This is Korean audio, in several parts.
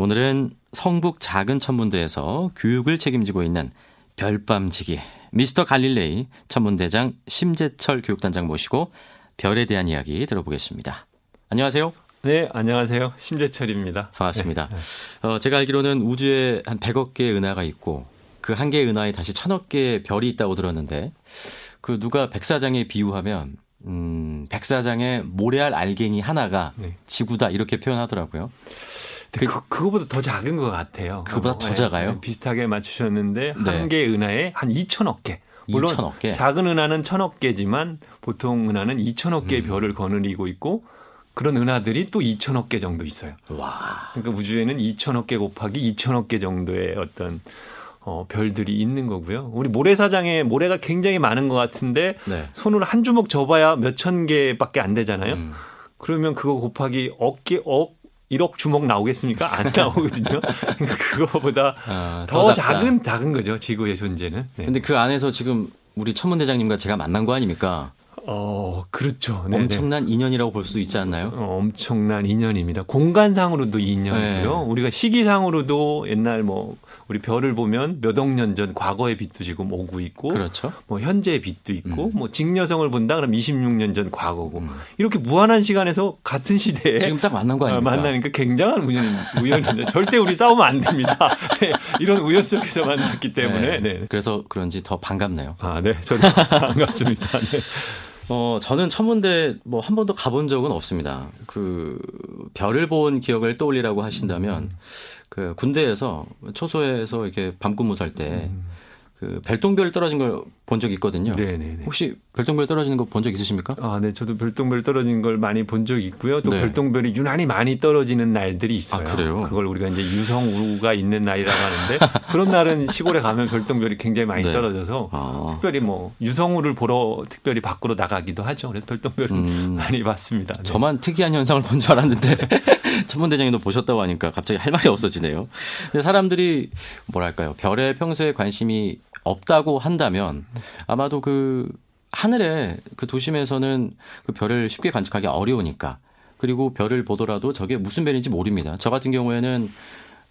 오늘은 성북 작은 천문대에서 교육을 책임지고 있는 별밤지기 미스터 갈릴레이 천문대장 심재철 교육단장 모시고 별에 대한 이야기 들어보겠습니다. 안녕하세요. 네, 안녕하세요. 심재철입니다. 반갑습니다. 네. 어, 제가 알기로는 우주에 한 100억 개의 은하가 있고 그 한 개의 은하에 다시 천억 개의 별이 있다고 들었는데 그 누가 백사장에 비유하면 음, 백사장의 모래알 알갱이 하나가 네. 지구다 이렇게 표현하더라고요. 그, 그, 그거보다 더 작은 것 같아요. 그보다 더 네, 작아요? 네, 비슷하게 맞추셨는데 네. 한 개의 은하에 한 2천억 개. 물론 2천억 개. 작은 은하는 천억 개지만 보통 은하는 2천억 개의 음. 별을 거느리고 있고 그런 은하들이 또 2천억 개 정도 있어요. 와. 그러니까 우주에는 2천억 개 곱하기 2천억 개 정도의 어떤 어, 별들이 있는 거고요. 우리 모래사장에 모래가 굉장히 많은 것 같은데 네. 손으로 한 주먹 접어야 몇 천 개밖에 안 되잖아요. 음. 그러면 그거 곱하기 억개 억 1억 주먹 나오겠습니까? 안 나오거든요. 그러니까 그거보다 아, 더, 더 작은 작은 거죠. 지구의 존재는. 네. 근데 그 안에서 지금 우리 천문대장님과 제가 만난 거 아닙니까? 어, 그렇죠. 네네. 엄청난 인연이라고 볼 수 있지 않나요? 어, 엄청난 인연입니다. 공간상으로도 인연이고요. 네. 우리가 시기상으로도 옛날 뭐 우리 별을 보면 몇 억 년 전 과거의 빛도 지금 오고 있고 그렇죠. 뭐 현재의 빛도 있고 음. 뭐 직녀성을 본다 그럼 26년 전 과거고 음. 이렇게 무한한 시간에서 같은 시대에 지금 딱 만난 거 아닙니까? 어, 만나니까 굉장한 우연 우연인데 절대 우리 싸우면 안 됩니다. 네, 이런 우연 속에서 만났기 때문에. 네. 네. 그래서 그런지 더 반갑네요. 아, 네. 저도 반갑습니다. 네. 어, 저는 천문대 뭐 한 번도 가본 적은 없습니다. 그 별을 본 기억을 떠올리라고 하신다면 음. 그 군대에서 초소에서 이렇게 밤 근무 살때 음. 그 별똥별 떨어진 걸 본적 있거든요. 네네네. 혹시 별똥별 떨어지는 거 본 적 있으십니까? 아, 네. 저도 별똥별 떨어진 걸 많이 본적 있고요. 또 네. 별똥별이 유난히 많이 떨어지는 날들이 있어요. 아, 그래요? 그걸 우리가 이제 유성우가 있는 날이라고 하는데 그런 날은 시골에 가면 별똥별이 굉장히 많이 네. 떨어져서 아. 특별히 뭐 유성우를 보러 특별히 밖으로 나가기도 하죠. 그래서 별똥별을 음. 많이 봤습니다. 네. 저만 특이한 현상을 본 줄 알았는데 천문대장님도 보셨다고 하니까 갑자기 할 말이 없어지네요. 근데 사람들이 뭐랄까요? 별에 평소에 관심이 없다고 한다면 아마도 그 하늘에 그 도심에서는 그 별을 쉽게 관측하기 어려우니까 그리고 별을 보더라도 저게 무슨 별인지 모릅니다. 저 같은 경우에는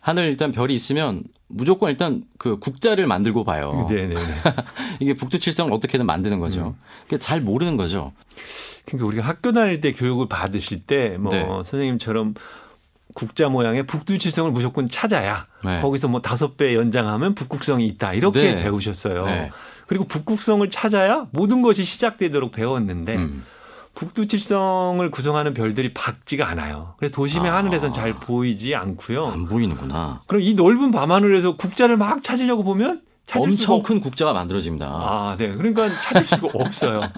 하늘 일단 별이 있으면 무조건 일단 그 국자를 만들고 봐요. 네네. 이게 북두칠성을 어떻게든 만드는 거죠. 음. 잘 모르는 거죠. 그러니까 우리가 학교 다닐 때 교육을 받으실 때뭐 네. 선생님처럼 국자 모양의 북두칠성을 무조건 찾아야 네. 거기서 뭐 다섯 배 연장하면 북극성이 있다 이렇게 네. 배우셨어요. 네. 그리고 북극성을 찾아야 모든 것이 시작되도록 배웠는데 음. 북두칠성을 구성하는 별들이 밝지가 않아요. 그래서 도심의 아. 하늘에선 잘 보이지 않고요. 안 보이는구나. 그럼 이 넓은 밤하늘에서 국자를 막 찾으려고 보면 엄청 큰 국자가 만들어집니다. 아, 네. 그러니까 찾을 수가 없어요.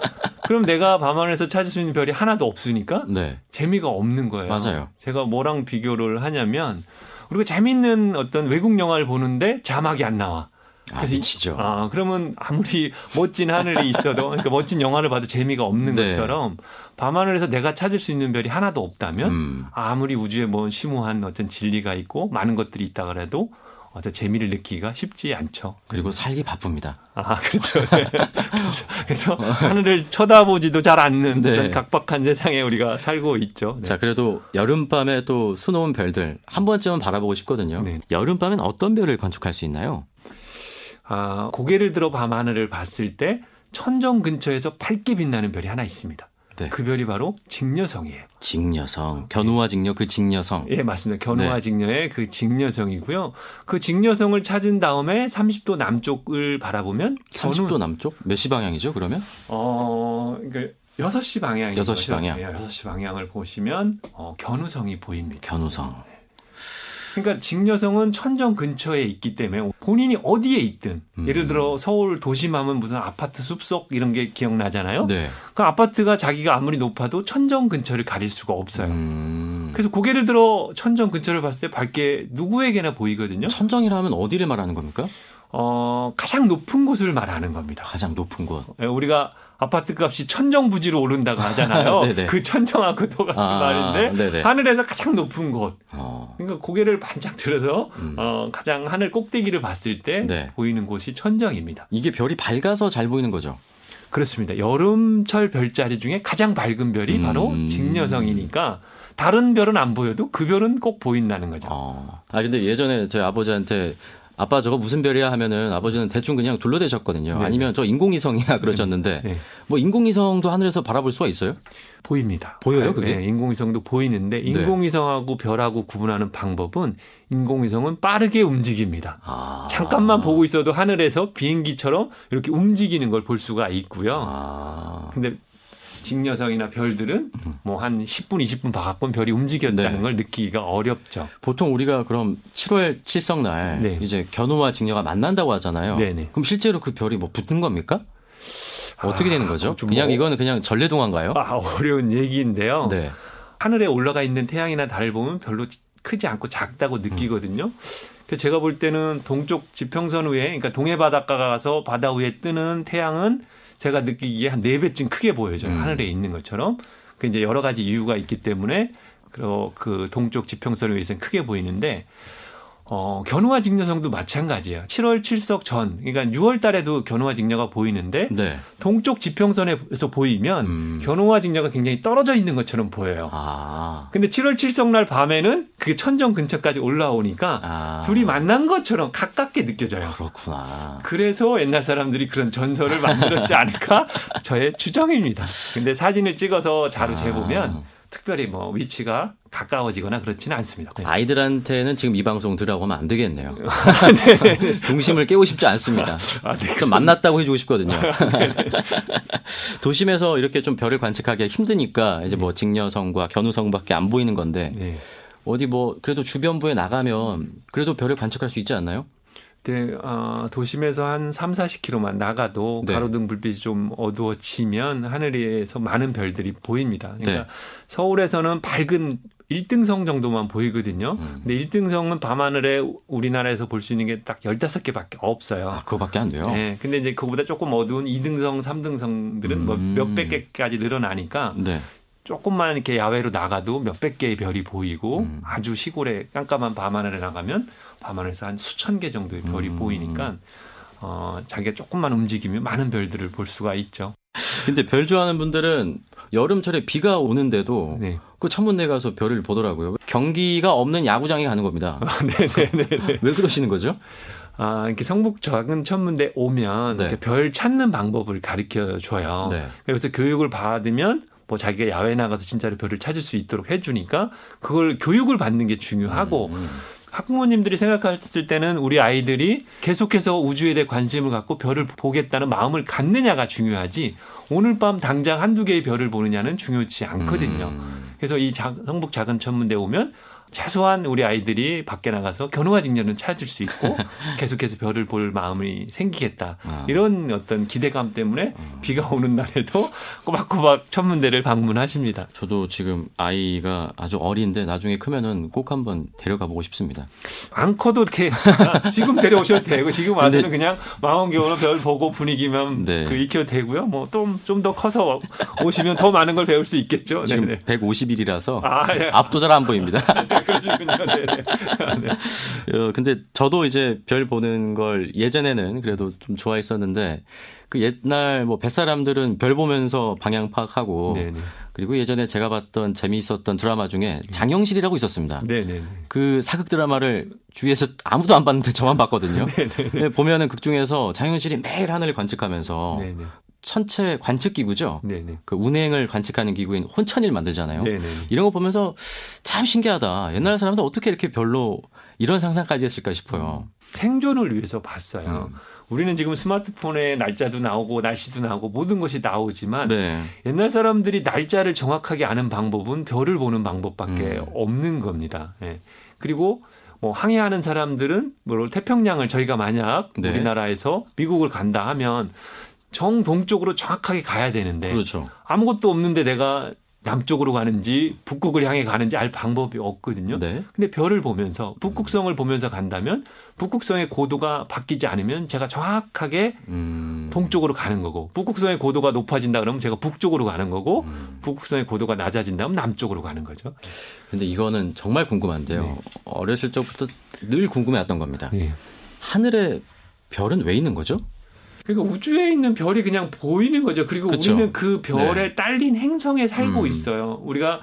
그럼 내가 밤하늘에서 찾을 수 있는 별이 하나도 없으니까 네. 재미가 없는 거예요. 맞아요. 제가 뭐랑 비교를 하냐면 우리가 재밌는 어떤 외국 영화를 보는데 자막이 안 나와. 아, 그래서 미치죠. 아, 그러면 아무리 멋진 하늘이 있어도 그러니까 멋진 영화를 봐도 재미가 없는 네. 것처럼 밤하늘에서 내가 찾을 수 있는 별이 하나도 없다면 음. 아무리 우주에 뭐 심오한 어떤 진리가 있고 많은 것들이 있다 그래도 어떤 재미를 느끼기가 쉽지 않죠. 그리고 살기 바쁩니다. 아, 그렇죠. 네. 그렇죠. 그래서 하늘을 쳐다보지도 잘 않는 네. 각박한 세상에 우리가 살고 있죠. 네. 자, 그래도 여름밤에 또 수놓은 별들 한 번쯤은 바라보고 싶거든요. 네. 여름밤엔 어떤 별을 관측할 수 있나요? 아, 고개를 들어 밤하늘을 봤을 때 천정 근처에서 밝게 빛나는 별이 하나 있습니다. 네. 그 별이 바로 직녀성이에요. 직녀성. 견우와 직녀 그 직녀성. 예, 맞습니다. 견우와 네. 직녀의 그 직녀성이고요. 그 직녀성을 찾은 다음에 30도 남쪽을 바라보면 30도 견우... 남쪽? 몇 시 방향이죠, 그러면? 어, 그러니까 6시 방향이 6시 방향. 네, 6시 방향을 보시면 어, 견우성이 보입니다. 견우성. 그러니까 직녀성은 천정 근처에 있기 때문에 본인이 어디에 있든 음. 예를 들어 서울 도심하면 무슨 아파트 숲속 이런 게 기억나잖아요. 네. 그 아파트가 자기가 아무리 높아도 천정 근처를 가릴 수가 없어요. 음. 그래서 고개를 들어 천정 근처를 봤을 때 밝게 누구에게나 보이거든요. 천정이라면 어디를 말하는 겁니까? 어, 가장 높은 곳을 말하는 겁니다. 가장 높은 곳. 예, 우리가 아파트 값이 천정부지로 오른다고 하잖아요. 그 천정하고 똑같은 아, 말인데 네네. 하늘에서 가장 높은 곳. 어. 그러니까 고개를 반짝 들어서 음. 어, 가장 하늘 꼭대기를 봤을 때 네. 보이는 곳이 천정입니다. 이게 별이 밝아서 잘 보이는 거죠. 그렇습니다. 여름철 별자리 중에 가장 밝은 별이 음. 바로 직녀성이니까 다른 별은 안 보여도 그 별은 꼭 보인다는 거죠. 어. 아 근데 예전에 저희 아버지한테 아빠 저거 무슨 별이야 하면은 아버지는 대충 그냥 둘러대셨거든요. 네. 아니면 저 인공위성이야 그러셨는데 네. 뭐 인공위성도 하늘에서 바라볼 수가 있어요? 보입니다. 보여요, 그게? 네, 인공위성도 보이는데 네. 인공위성하고 별하고 구분하는 방법은 인공위성은 빠르게 움직입니다. 아. 잠깐만 보고 있어도 하늘에서 비행기처럼 이렇게 움직이는 걸 볼 수가 있고요. 아. 근데 직녀성이나 별들은 음. 뭐한 10분, 20분 봐갖고 별이 움직였다는 네. 걸 느끼기가 어렵죠. 보통 우리가 그럼 7월 칠성날 네. 이제 견우와 직녀가 만난다고 하잖아요. 네네. 네. 그럼 실제로 그 별이 뭐 붙는 겁니까? 어떻게 되는 거죠? 아, 그냥 뭐 이거는 그냥 전래동화인가요? 아, 어려운 얘기인데요. 네. 하늘에 올라가 있는 태양이나 달을 보면 별로 크지 않고 작다고 느끼거든요. 음. 제가 볼 때는 동쪽 지평선 위에, 그러니까 동해 바닷가 가서 바다 위에 뜨는 태양은 제가 느끼기에 한 네배쯤 크게 보여져요. 음. 하늘에 있는 것처럼. 그 이제 여러 가지 이유가 있기 때문에 그 동쪽 지평선에 의해서는 크게 보이는데 어, 견우와 직녀성도 마찬가지예요. 7월 7석 전, 그러니까 6월 달에도 견우와 직녀가 보이는데 네. 동쪽 지평선에서 보이면 음. 견우와 직녀가 굉장히 떨어져 있는 것처럼 보여요. 아. 근데 7월 7석 날 밤에는 그게 천정 근처까지 올라오니까 아. 둘이 만난 것처럼 가깝게 느껴져요. 그렇구나. 그래서 옛날 사람들이 그런 전설을 만들었지 않을까? 저의 추정입니다. 근데 사진을 찍어서 자료 재보면 아. 특별히 뭐 위치가 가까워지거나 그렇지는 않습니다. 네. 아이들한테는 지금 이 방송 들으라고 하면 안 되겠네요. 네. 중심을 깨고 싶지 않습니다. 아, 네, 좀 만났다고 해주고 싶거든요. 네. 도심에서 이렇게 좀 별을 관측하기 힘드니까 이제 뭐 직녀성과 견우성밖에 안 보이는 건데 네. 어디 뭐 그래도 주변부에 나가면 그래도 별을 관측할 수 있지 않나요? 네, 어, 도심에서 한 3, 40km만 나가도 네. 가로등 불빛이 좀 어두워지면 하늘에서 많은 별들이 보입니다. 그러니까 네. 서울에서는 밝은 1등성 정도만 보이거든요. 음. 근데 1등성은 밤하늘에 우리나라에서 볼 수 있는 게 딱 15개밖에 없어요. 아, 그거밖에 안 돼요? 네. 근데 이제 그거보다 조금 어두운 2등성, 3등성들은 뭐 음. 뭐 몇백 개까지 늘어나니까 네. 조금만 이렇게 야외로 나가도 몇백 개의 별이 보이고 음. 아주 시골에 깜깜한 밤하늘에 나가면 밤하늘에서 한 수천 개 정도의 별이 음. 보이니까 어, 자기가 조금만 움직이면 많은 별들을 볼 수가 있죠. 근데 별 좋아하는 분들은 여름철에 비가 오는데도 네. 그 천문대 가서 별을 보더라고요. 경기가 없는 야구장에 가는 겁니다. 네네네. 네, 네, 네. 왜 그러시는 거죠? 아, 이렇게 성북 작은 천문대 오면 네. 이렇게 별 찾는 방법을 가르쳐 줘요. 네. 그래서 교육을 받으면 뭐 자기가 야외 나가서 진짜로 별을 찾을 수 있도록 해주니까 그걸 교육을 받는 게 중요하고 음. 음. 학부모님들이 생각했을 때는 우리 아이들이 계속해서 우주에 대해 관심을 갖고 별을 보겠다는 마음을 갖느냐가 중요하지 오늘 밤 당장 한두 개의 별을 보느냐는 중요치 않거든요. 음. 그래서 이 성북 작은 천문대 오면 최소한 우리 아이들이 밖에 나가서 견우와 직녀는 찾을 수 있고 계속해서 별을 볼 마음이 생기겠다. 아. 이런 어떤 기대감 때문에 아. 비가 오는 날에도 꼬박꼬박 천문대를 방문하십니다. 저도 지금 아이가 아주 어린데 나중에 크면은 꼭 한번 데려가 보고 싶습니다. 안 커도 이렇게 지금 데려오셔도 되고 지금 와서는 그냥 망원경으로 별 보고 분위기만 네. 그 익혀도 되고요. 뭐 좀 좀 더 커서 오시면 더 많은 걸 배울 수 있겠죠. 지금 네네. 150일이라서 아, 예. 앞도 잘 안 보입니다. 그러시군요. 네. 네. 어, 근데 저도 이제 별 보는 걸 예전에는 그래도 좀 좋아했었는데 그 옛날 뭐 뱃사람들은 별 보면서 방향 파악하고 네네. 그리고 예전에 제가 봤던 재미있었던 드라마 중에 장영실이라고 있었습니다. 네네. 그 사극 드라마를 주위에서 아무도 안 봤는데 저만 봤거든요. 네, 보면은 극 중에서 장영실이 매일 하늘을 관측하면서 네네. 천체 관측 기구죠. 네네. 그 운행을 관측하는 기구인 혼천일 만들잖아요. 네네. 이런 거 보면서 참 신기하다. 옛날 사람들 어떻게 이렇게 별로 이런 상상까지 했을까 싶어요. 음. 생존을 위해서 봤어요. 음. 우리는 지금 스마트폰에 날짜도 나오고 날씨도 나오고 모든 것이 나오지만 네. 옛날 사람들이 날짜를 정확하게 아는 방법은 별을 보는 방법밖에 음. 없는 겁니다. 예. 그리고 뭐 항해하는 사람들은 뭐 태평양을 저희가 만약 네. 우리나라에서 미국을 간다 하면 정동쪽으로 정확하게 가야 되는데 그렇죠. 아무것도 없는데 내가 남쪽으로 가는지 북극을 향해 가는지 알 방법이 없거든요. 네. 근데 별을 보면서 북극성을 보면서 간다면 북극성의 고도가 바뀌지 않으면 제가 정확하게 음. 동쪽으로 가는 거고 북극성의 고도가 높아진다 그러면 제가 북쪽으로 가는 거고 음. 북극성의 고도가 낮아진다면 남쪽으로 가는 거죠. 근데 이거는 정말 궁금한데요. 네. 어렸을 적부터 늘 궁금해했던 겁니다. 네. 하늘에 별은 왜 있는 거죠? 그러니까 우주에 있는 별이 그냥 보이는 거죠. 그리고 그쵸. 우리는 그 별에 네. 딸린 행성에 살고 음. 있어요. 우리가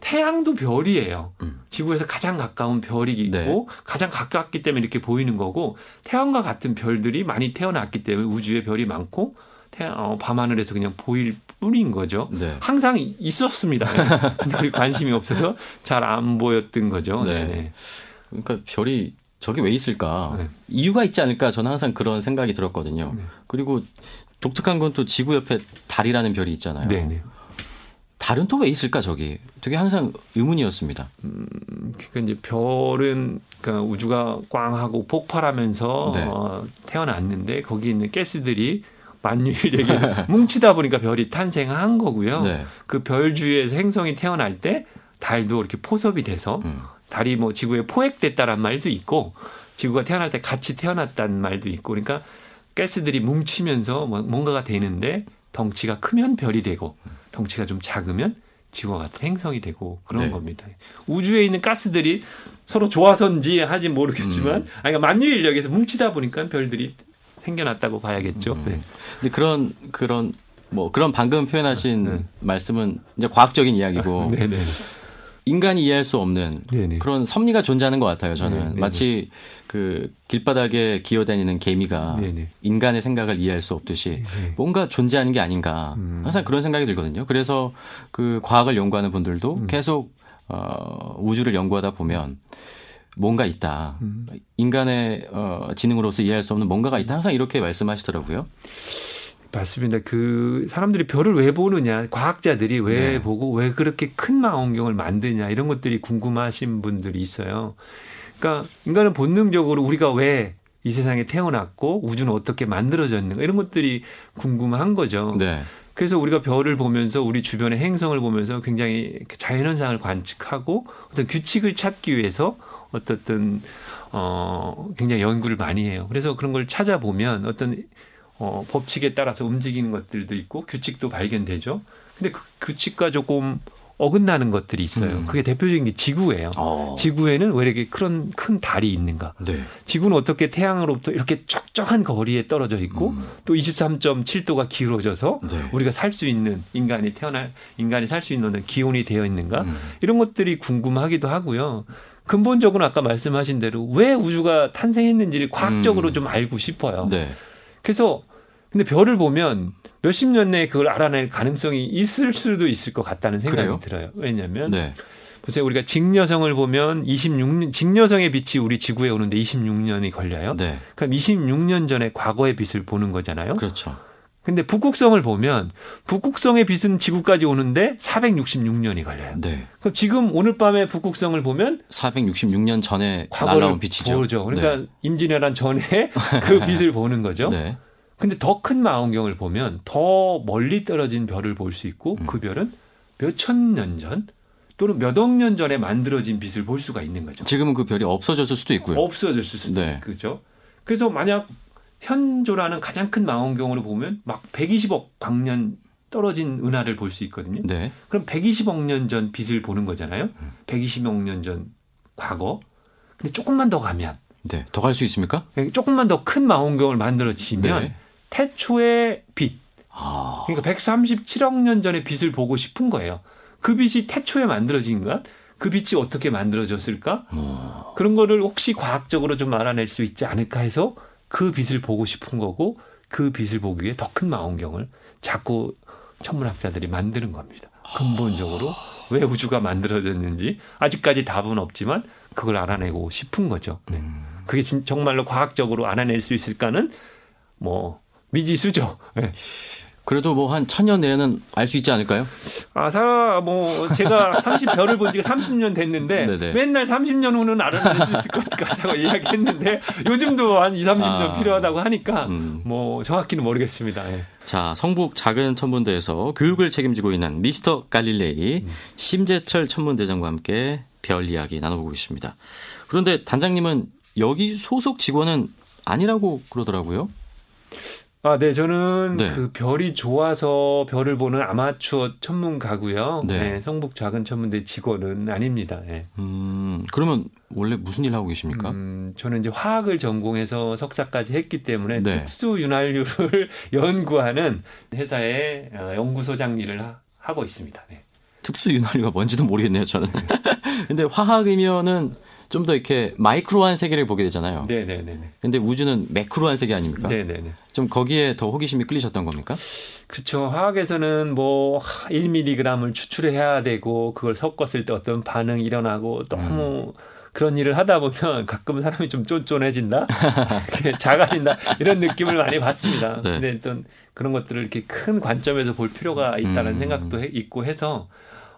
태양도 별이에요. 음. 지구에서 가장 가까운 별이 있고 네. 가장 가깝기 때문에 이렇게 보이는 거고 태양과 같은 별들이 많이 태어났기 때문에 우주에 별이 많고 태양, 어, 밤하늘에서 그냥 보일 뿐인 거죠. 네. 항상 있었습니다. 근데 우리 관심이 없어서 잘 안 보였던 거죠. 네. 네 그러니까 별이 저게 왜 있을까? 네. 이유가 있지 않을까? 저는 항상 그런 생각이 들었거든요. 네. 그리고 독특한 건 또 지구 옆에 달이라는 별이 있잖아요. 네, 네. 달은 또 왜 있을까 저기? 되게 항상 의문이었습니다. 음, 그러니까 이제 별은 그러니까 우주가 꽝하고 폭발하면서 네. 어, 태어났는데 거기 있는 가스들이 만유일에게 뭉치다 보니까 별이 탄생한 거고요. 네. 그별 주위에서 행성이 태어날 때 달도 이렇게 포섭이 돼서 음. 달이 뭐 지구에 포획됐다란 말도 있고 지구가 태어날 때 같이 태어났다는 말도 있고 그러니까 가스들이 뭉치면서 뭐 뭔가가 되는데 덩치가 크면 별이 되고 덩치가 좀 작으면 지구와 같은 행성이 되고 그런 네. 겁니다. 우주에 있는 가스들이 서로 좋아서인지 하지 모르겠지만 음. 아니, 그러니까 만유 인력에서 뭉치다 보니까 별들이 생겨났다고 봐야겠죠. 음. 네. 근데 그런 그런 뭐 그런 방금 표현하신 네. 말씀은 이제 과학적인 이야기고 네, 네. 인간이 이해할 수 없는 네네. 그런 섭리가 존재하는 것 같아요. 저는 네네. 마치 그 길바닥에 기어다니는 개미가 네네. 인간의 생각을 이해할 수 없듯이 뭔가 존재하는 게 아닌가 음. 항상 그런 생각이 들거든요. 그래서 그 과학을 연구하는 분들도 음. 계속 어, 우주를 연구하다 보면 뭔가 있다. 음. 인간의 어, 지능으로서 이해할 수 없는 뭔가가 있다. 항상 이렇게 말씀하시더라고요. 맞습니다. 그 사람들이 별을 왜 보느냐, 과학자들이 왜 네. 보고 왜 그렇게 큰 망원경을 만드냐 이런 것들이 궁금하신 분들이 있어요. 그러니까 인간은 본능적으로 우리가 왜 이 세상에 태어났고 우주는 어떻게 만들어졌는가 이런 것들이 궁금한 거죠. 네. 그래서 우리가 별을 보면서 우리 주변의 행성을 보면서 굉장히 자연현상을 관측하고 어떤 규칙을 찾기 위해서 어떻든 어 굉장히 연구를 많이 해요. 그래서 그런 걸 찾아보면 어떤 어, 법칙에 따라서 움직이는 것들도 있고 규칙도 발견되죠. 근데 그 규칙과 조금 어긋나는 것들이 있어요. 음. 그게 대표적인 게 지구예요. 어. 지구에는 왜 이렇게 그런 큰 달이 있는가? 네. 지구는 어떻게 태양으로부터 이렇게 쩍쩍한 거리에 떨어져 있고 음. 또 23.7도가 기울어져서 네. 우리가 살 수 있는 인간이 태어날 인간이 살 수 있는 기온이 되어 있는가? 음. 이런 것들이 궁금하기도 하고요. 근본적으로 아까 말씀하신 대로 왜 우주가 탄생했는지를 과학적으로 음. 좀 알고 싶어요. 네. 그래서 근데 별을 보면 몇십 년 내에 그걸 알아낼 가능성이 있을 수도 있을 것 같다는 생각이 그래요? 들어요. 왜냐하면 네. 보세요. 우리가 직녀성을 보면 26년 직녀성의 빛이 우리 지구에 오는데 26년이 걸려요. 네. 그럼 26년 전에 과거의 빛을 보는 거잖아요. 그렇죠. 근데 북극성을 보면 북극성의 빛은 지구까지 오는데 466년이 걸려요. 네. 그럼 지금 오늘 밤에 북극성을 보면 466년 전에 날아온 빛이죠. 보죠. 그러니까 네. 임진왜란 전에 그 빛을 보는 거죠. 네. 근데 더 큰 망원경을 보면 더 멀리 떨어진 별을 볼 수 있고 음. 그 별은 몇 천 년 전 또는 몇 억 년 전에 만들어진 빛을 볼 수가 있는 거죠. 지금은 그 별이 없어졌을 수도 있고요. 없어졌을 수도 네. 있죠. 그래서 만약 현조라는 가장 큰 망원경으로 보면 막 120억 광년 떨어진 은하를 볼 수 있거든요. 네. 그럼 120억 년 전 빛을 보는 거잖아요. 120억 음. 년전 과거. 근데 조금만 더 가면 네. 더 갈 수 있습니까? 네, 조금만 더 큰 망원경을 만들어지면 네. 태초의 빛. 아. 그러니까 137억 년 전의 빛을 보고 싶은 거예요. 그 빛이 태초에 만들어진 것, 그 빛이 어떻게 만들어졌을까? 어. 그런 거를 혹시 과학적으로 좀 알아낼 수 있지 않을까 해서 그 빛을 보고 싶은 거고 그 빛을 보기 위해 더 큰 망원경을 자꾸 천문학자들이 만드는 겁니다. 근본적으로 왜 우주가 만들어졌는지 아직까지 답은 없지만 그걸 알아내고 싶은 거죠. 네. 음. 그게 정말로 과학적으로 알아낼 수 있을까는 뭐 미지수죠. 네. 그래도 뭐 한 천년 내에는 알 수 있지 않을까요? 아, 사, 뭐, 제가 30, 별을 본 지가 30년 됐는데, 네네. 맨날 30년 후는 알아낼 수 있을 것 같다고 이야기했는데, 요즘도 한 2, 30년 아, 필요하다고 하니까, 음. 뭐, 정확히는 모르겠습니다. 예. 자, 성북 작은 천문대에서 교육을 책임지고 있는 미스터 갈릴레이, 음. 심재철 천문대장과 함께 별 이야기 나눠보고 있습니다. 그런데 단장님은 여기 소속 직원은 아니라고 그러더라고요. 아, 네, 저는 네. 그 별이 좋아서 별을 보는 아마추어 천문가고요. 네. 네 성북 작은 천문대 직원은 아닙니다. 네. 음, 그러면 원래 무슨 일 하고 계십니까? 음, 저는 이제 화학을 전공해서 석사까지 했기 때문에 네. 특수 윤활유를 연구하는 회사의 어, 연구소장 일을 하, 고 있습니다. 네. 특수 윤활유가 뭔지도 모르겠네요, 저는. 근데 화학이면은 좀 더 이렇게 마이크로한 세계를 보게 되잖아요. 네네네. 근데 우주는 매크로한 세계 아닙니까? 네네네. 좀 거기에 더 호기심이 끌리셨던 겁니까? 그렇죠. 화학에서는 뭐 1mg을 추출해야 되고 그걸 섞었을 때 어떤 반응이 일어나고 너무 음. 그런 일을 하다 보면 가끔 사람이 좀 쫀쫀해진다, 작아진다 이런 느낌을 많이 받습니다. 네. 근데 어떤 그런 것들을 이렇게 큰 관점에서 볼 필요가 있다는 음. 생각도 해, 있고 해서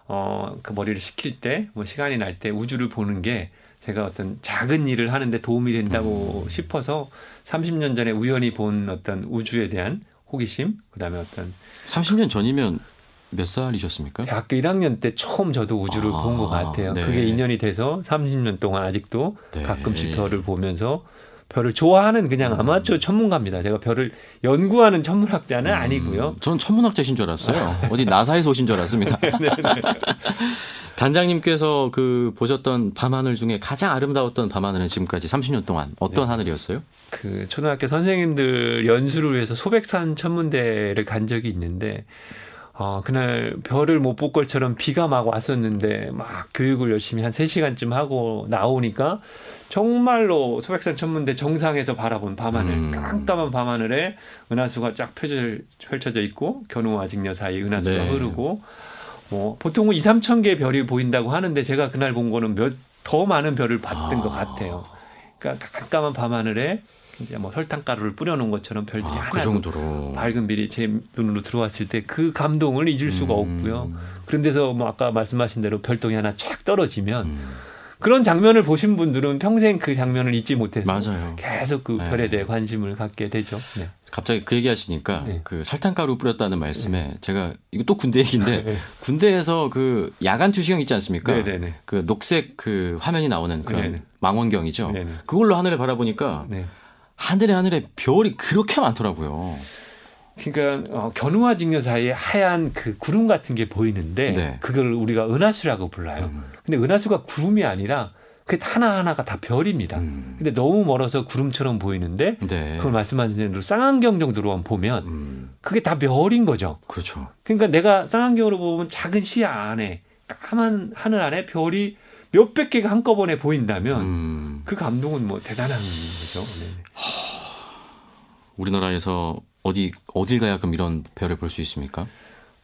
어, 그 머리를 식힐 때, 뭐 시간이 날 때 우주를 보는 게 제가 어떤 작은 일을 하는데 도움이 된다고 음. 싶어서 30년 전에 우연히 본 어떤 우주에 대한 호기심, 그다음에 어떤 30년 전이면 몇 살이셨습니까? 대학교 1학년 때 처음 저도 우주를 아, 본것 같아요. 네. 그게 인연이 돼서 30년 동안 아직도 네. 가끔씩 별을 보면서 별을 좋아하는 그냥 음. 아마추어 천문가입니다. 제가 별을 연구하는 천문학자는 음, 아니고요. 저는 천문학자신 줄 알았어요. 어디 나사에서 오신 줄 알았습니다. 네, 네, 네. 단장님께서 그 보셨던 밤하늘 중에 가장 아름다웠던 밤하늘은 지금까지 30년 동안 어떤 네. 하늘이었어요? 그 초등학교 선생님들 연수를 위해서 소백산 천문대를 간 적이 있는데 어, 그날 별을 못 볼 것처럼 비가 막 왔었는데 막 교육을 열심히 한 3시간쯤 하고 나오니까 정말로 소백산 천문대 정상에서 바라본 밤하늘 음. 깜깜한 밤하늘에 은하수가 쫙 펼쳐, 펼쳐져 있고 견우와 직녀 사이 은하수가 네. 흐르고 뭐 보통은 2, 3천 개의 별이 보인다고 하는데 제가 그날 본 거는 몇 더 많은 별을 봤던 아. 것 같아요. 그러니까 깜깜한 밤하늘에 이제 뭐 설탕가루를 뿌려놓은 것처럼 별들이 아, 하나 그 정도로 밝은 빛이 제 눈으로 들어왔을 때 그 감동을 잊을 수가 음. 없고요. 그런 데서 뭐 아까 말씀하신 대로 별똥이 하나 쫙 떨어지면 음. 그런 장면을 보신 분들은 평생 그 장면을 잊지 못해서 맞아요. 계속 그 네. 별에 대해 관심을 갖게 되죠. 네. 갑자기 그 얘기하시니까 네. 그 설탕가루 뿌렸다는 말씀에 네. 제가 이거 또 군대 얘기인데 네. 군대에서 그 야간 투시경 있지 않습니까? 네, 네, 그 녹색 그 화면이 나오는 그런 망원경이죠. 그걸로 하늘을 바라보니까 하늘에 하늘에 별이 그렇게 많더라고요. 그러니까 어, 견우와 직녀 사이에 하얀 그 구름 같은 게 보이는데 네. 그걸 우리가 은하수라고 불러요. 음. 근데 은하수가 구름이 아니라 그게 하나하나가 다 별입니다. 음. 근데 너무 멀어서 구름처럼 보이는데 네. 그걸 말씀하신 대로 쌍안경 정도로 보면 음. 그게 다 별인 거죠. 그렇죠. 그러니까 내가 쌍안경으로 보면 작은 시야 안에 까만 하늘 안에 별이 몇백 개가 한꺼번에 보인다면 음. 그 감동은 뭐 대단한 거죠. 네. 우리나라에서 어디 어딜 가야 그럼 이런 별을 볼수 있습니까?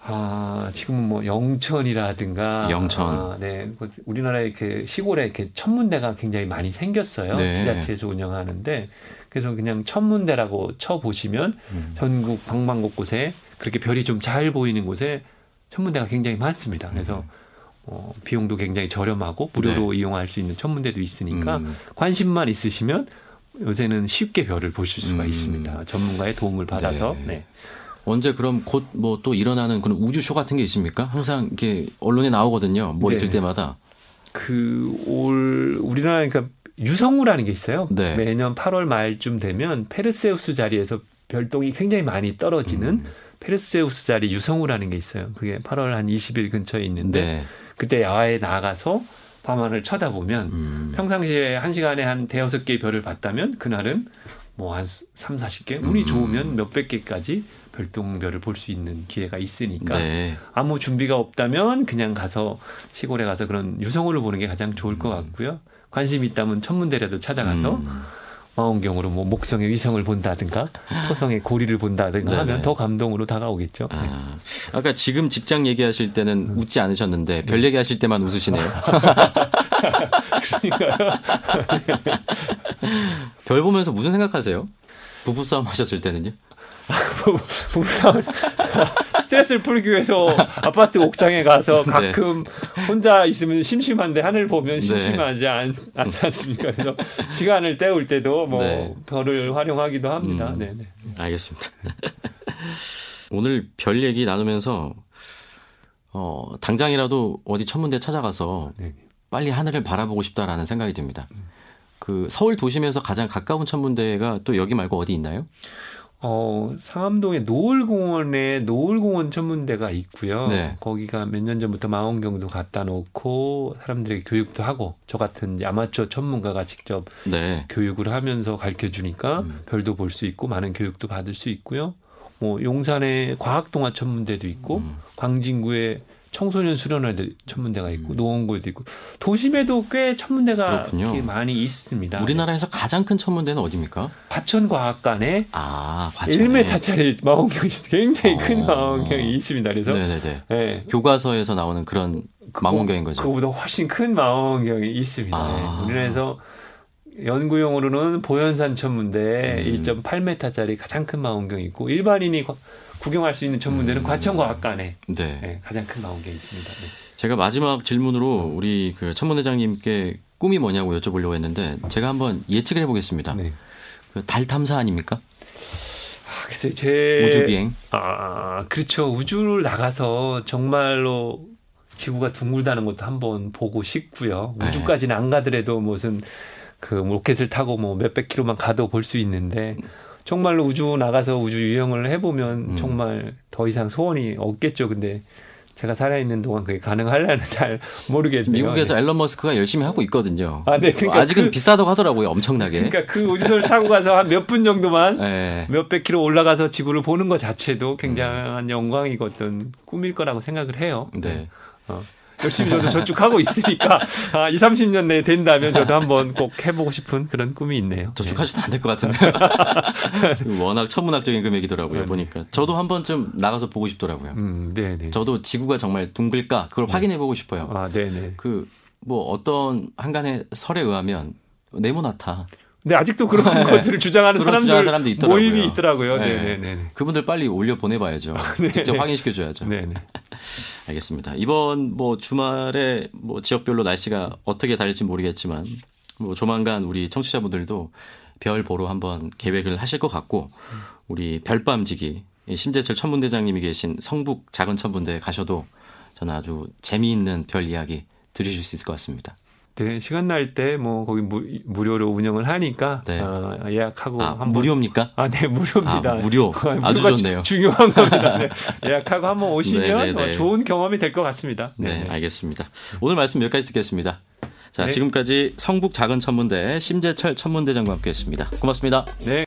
아, 지금은 뭐 영천이라든가 영천. 아, 네. 뭐 우리나라에 이렇게 시골에 이렇게 천문대가 굉장히 많이 생겼어요. 네. 지자체에서 운영하는데 그래서 그냥 천문대라고 쳐 보시면 음. 전국 방방 곳곳에 그렇게 별이 좀 잘 보이는 곳에 천문대가 굉장히 많습니다. 그래서 음. 어, 비용도 굉장히 저렴하고 무료로 네. 이용할 수 있는 천문대도 있으니까 음. 관심만 있으시면 요새는 쉽게 별을 보실 수가 음. 있습니다. 전문가의 도움을 받아서. 네. 네. 언제 그럼 곧 뭐 또 일어나는 그런 우주쇼 같은 게 있습니까? 항상 이렇게 언론에 나오거든요. 뭐 있을 네. 때마다. 그 올 우리나라 그러니까 유성우라는 게 있어요. 네. 매년 8월 말쯤 되면 페르세우스 자리에서 별똥이 굉장히 많이 떨어지는 음. 페르세우스 자리 유성우라는 게 있어요. 그게 8월 한 20일 근처에 있는데 네. 그때 야외에 나가서 밤하늘 쳐다보면 음. 평상시에 한 시간에 한 대여섯 개의 별을 봤다면 그날은 뭐한 3, 40개 운이 음. 좋으면 몇백 개까지 별똥별을 볼 수 있는 기회가 있으니까 네. 아무 준비가 없다면 그냥 가서 시골에 가서 그런 유성우를 보는 게 가장 좋을 것 음. 같고요. 관심 있다면 천문대라도 찾아가서 음. 망원경으로 뭐 목성의 위성을 본다든가 토성의 고리를 본다든가 네네. 하면 더 감동으로 다가오겠죠. 아, 네. 아까 지금 직장 얘기하실 때는 음. 웃지 않으셨는데 별 네. 얘기하실 때만 웃으시네요. 그러니까요. 별 보면서 무슨 생각하세요? 부부싸움 하셨을 때는요? 부부싸움 스트레스를 풀기 위해서 아파트 옥상에 가서 네. 가끔 네. 혼자 있으면 심심한데 하늘 보면 네. 심심하지 않, 않지 않습니까? 그래서 시간을 때울 때도 뭐 네. 별을 활용하기도 합니다. 음, 네네. 알겠습니다. 오늘 별 얘기 나누면서 어, 당장이라도 어디 천문대 찾아가서 네. 빨리 하늘을 바라보고 싶다라는 생각이 듭니다. 음. 그 서울 도심에서 가장 가까운 천문대가 또 여기 말고 어디 있나요? 어, 상암동에 노을공원에 노을공원 천문대가 있고요. 네. 거기가 몇 년 전부터 망원경도 갖다 놓고 사람들에게 교육도 하고 저 같은 아마추어 천문가가 직접 네. 교육을 하면서 가르쳐 주니까 음. 별도 볼 수 있고 많은 교육도 받을 수 있고요. 뭐 용산에 과학동화 천문대도 있고 음. 광진구에 청소년 수련회 천문대가 있고 음. 노원구에도 있고 도심에도 꽤 천문대가 많이 있습니다. 우리나라에서 가장 큰 천문대는 어디입니까? 과천과학관에 아, 1m짜리 망원경이 굉장히 어. 큰 망원경이 있습니다. 그래서 네네네. 네. 교과서에서 나오는 그런 망원경인 거죠. 그거보다 훨씬 큰 망원경이 있습니다. 아. 네. 우리나라에서 연구용으로는 보현산 천문대 음. 1.8m짜리 가장 큰 망원경이 있고 일반인이 구경할 수 있는 천문대는 음. 과천과학관에 네. 네, 가장 큰 망원경이 있습니다. 네. 제가 마지막 질문으로 우리 그 천문대장님께 꿈이 뭐냐고 여쭤보려고 했는데 제가 한번 예측을 해보겠습니다. 네. 그달 탐사 아닙니까? 아, 글쎄 제 우주 비행. 아 그렇죠. 우주를 나가서 정말로 지구가 둥글다는 것도 한번 보고 싶고요. 네. 우주까지는 안 가더라도 무슨 그 로켓을 타고 뭐 몇백 킬로만 가도 볼 수 있는데 정말로 우주 나가서 우주 유형을 해보면 음. 정말 더 이상 소원이 없겠죠. 근데 제가 살아있는 동안 그게 가능할려는 잘 모르겠네요. 미국에서 네. 앨런 머스크가 열심히 하고 있거든요. 아, 네. 그러니까 아직은 그, 비싸다고 하더라고요. 엄청나게. 그러니까 그 우주선을 타고 가서 한 몇 분 정도만 네. 몇백 킬로 올라가서 지구를 보는 것 자체도 굉장한 음. 영광이고 어떤 꿈일 거라고 생각을 해요. 네. 어. 열심히 저도 저축하고 있으니까 아, 2, 30년 내에 된다면 저도 한번 꼭 해보고 싶은 그런 꿈이 있네요. 저축하셔도 안 될 것 같은데. 워낙 천문학적인 금액이더라고요. 네. 보니까 저도 한 번쯤 나가서 보고 싶더라고요. 음, 네, 네. 저도 지구가 정말 둥글까 그걸 네. 확인해 보고 싶어요. 아, 네, 네. 그 뭐 어떤 한간의 설에 의하면 네모나타 네, 아직도 그런 것들을 주장하는 사람들 주장하는 있더라고요. 모임이 있더라고요. 네, 네, 네. 네. 그분들 빨리 올려 보내봐야죠. 네. 직접 확인시켜 줘야죠. 네, 네. 알겠습니다. 이번 뭐 주말에 뭐 지역별로 날씨가 어떻게 달릴지 모르겠지만 뭐 조만간 우리 청취자분들도 별 보러 한번 계획을 하실 것 같고 우리 별밤지기 심재철 천문대장님이 계신 성북 작은 천문대에 가셔도 저는 아주 재미있는 별 이야기 들으실 수 있을 것 같습니다. 네, 시간 날 때 뭐 거기 무, 무료로 운영을 하니까 네. 어, 예약하고 아, 한번 무료입니까? 아, 네, 무료입니다. 아, 무료. 아주 좋네요. 중요한 겁니다. 네. 예약하고 한번 오시면 네, 네, 어, 좋은 경험이 될 것 같습니다. 네, 알겠습니다. 오늘 말씀 여기까지 듣겠습니다. 자, 지금까지 성북 작은 천문대 심재철 천문대장과 함께했습니다. 고맙습니다. 네.